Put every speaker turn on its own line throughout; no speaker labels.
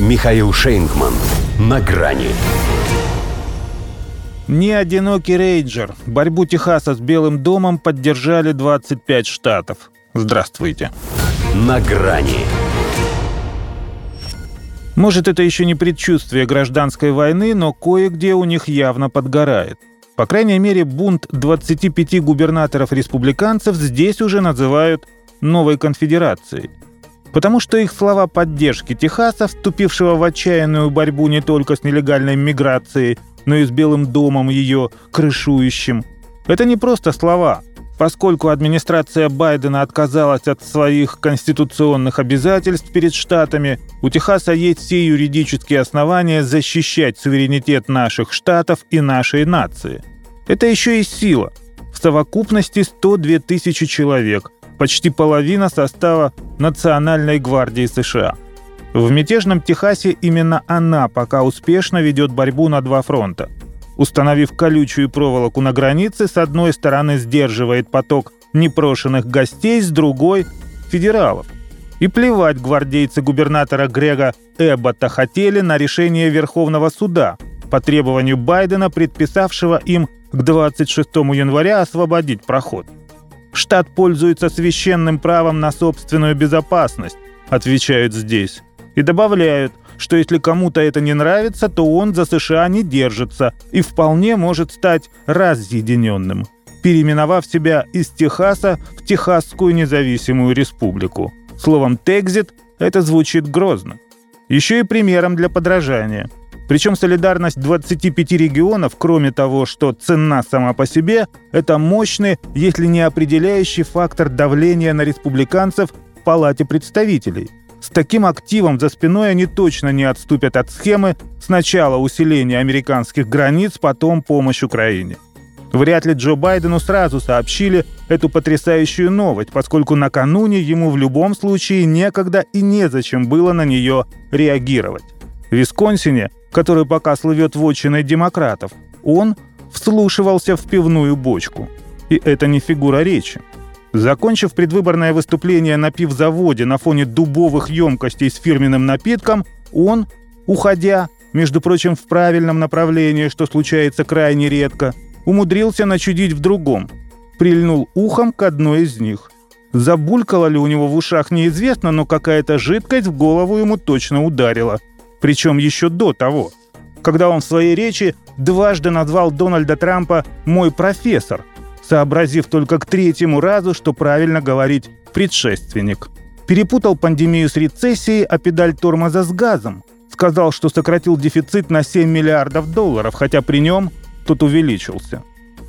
Михаил Шейнгман. На грани.
Не одинокий рейнджер. Борьбу Техаса с Белым домом поддержали 25 штатов. Здравствуйте.
На грани.
Может, это еще не предчувствие гражданской войны, но кое-где у них явно подгорает. По крайней мере, бунт 25 губернаторов-республиканцев здесь уже называют новой конфедерацией. Потому что их слова поддержки Техаса, вступившего в отчаянную борьбу не только с нелегальной миграцией, но и с Белым домом ее крышующим, это не просто слова, Поскольку администрация Байдена отказалась от своих конституционных обязательств перед штатами, у Техаса есть все юридические основания защищать суверенитет наших штатов и нашей нации. Это еще и сила. В совокупности 102 тысячи человек, почти половина состава Национальной гвардии США. В мятежном Техасе именно она пока успешно ведет борьбу на два фронта – установив колючую проволоку на границе, с одной стороны сдерживает поток непрошенных гостей, с другой – федералов. И плевать гвардейцы губернатора Грега Эббота хотели на решение Верховного суда по требованию Байдена, предписавшего им к 26 января освободить проход. «Штат пользуется священным правом на собственную безопасность», отвечают здесь. И добавляют – что если кому-то это не нравится, то он за США не держится и вполне может стать разъединенным, переименовав себя из Техаса в Техасскую независимую республику. Словом «текзит» это звучит грозно. Еще и примером для подражания. Причем солидарность 25 регионов, кроме того, что цена сама по себе, это мощный, если не определяющий фактор давления на республиканцев в Палате представителей – с таким активом за спиной они точно не отступят от схемы сначала усиления американских границ, потом помощь Украине. Вряд ли Джо Байдену сразу сообщили эту потрясающую новость, поскольку накануне ему в любом случае некогда и незачем было на нее реагировать. В Висконсине, который пока слывет вотчиной демократов, он вслушивался в пивную бочку. И это не фигура речи. Закончив предвыборное выступление на пивзаводе на фоне дубовых емкостей с фирменным напитком, он, уходя, между прочим, в правильном направлении, что случается крайне редко, умудрился начудить в другом. Прильнул ухом к одной из них. Забулькало ли у него в ушах неизвестно, но какая-то жидкость в голову ему точно ударила. Причем еще до того, когда он в своей речи дважды назвал Дональда Трампа «мой профессор», сообразив только к третьему разу, что правильно говорить «предшественник». Перепутал пандемию с рецессией, а педаль тормоза с газом. Сказал, что сократил дефицит на 7 миллиардов долларов, хотя при нем тот увеличился.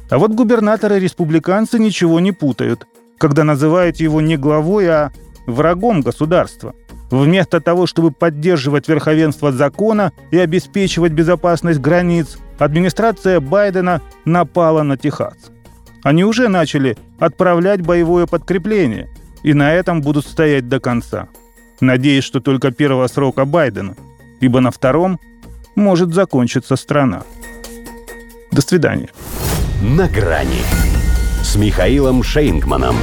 А вот губернаторы-республиканцы ничего не путают, когда называют его не главой, а врагом государства. Вместо того, чтобы поддерживать верховенство закона и обеспечивать безопасность границ, администрация Байдена напала на Техас. Они уже начали отправлять боевое подкрепление, и на этом будут стоять до конца. Надеюсь, что только первого срока Байдена, ибо на втором может закончиться страна. До свидания.
На грани с Михаилом Шейнгманом.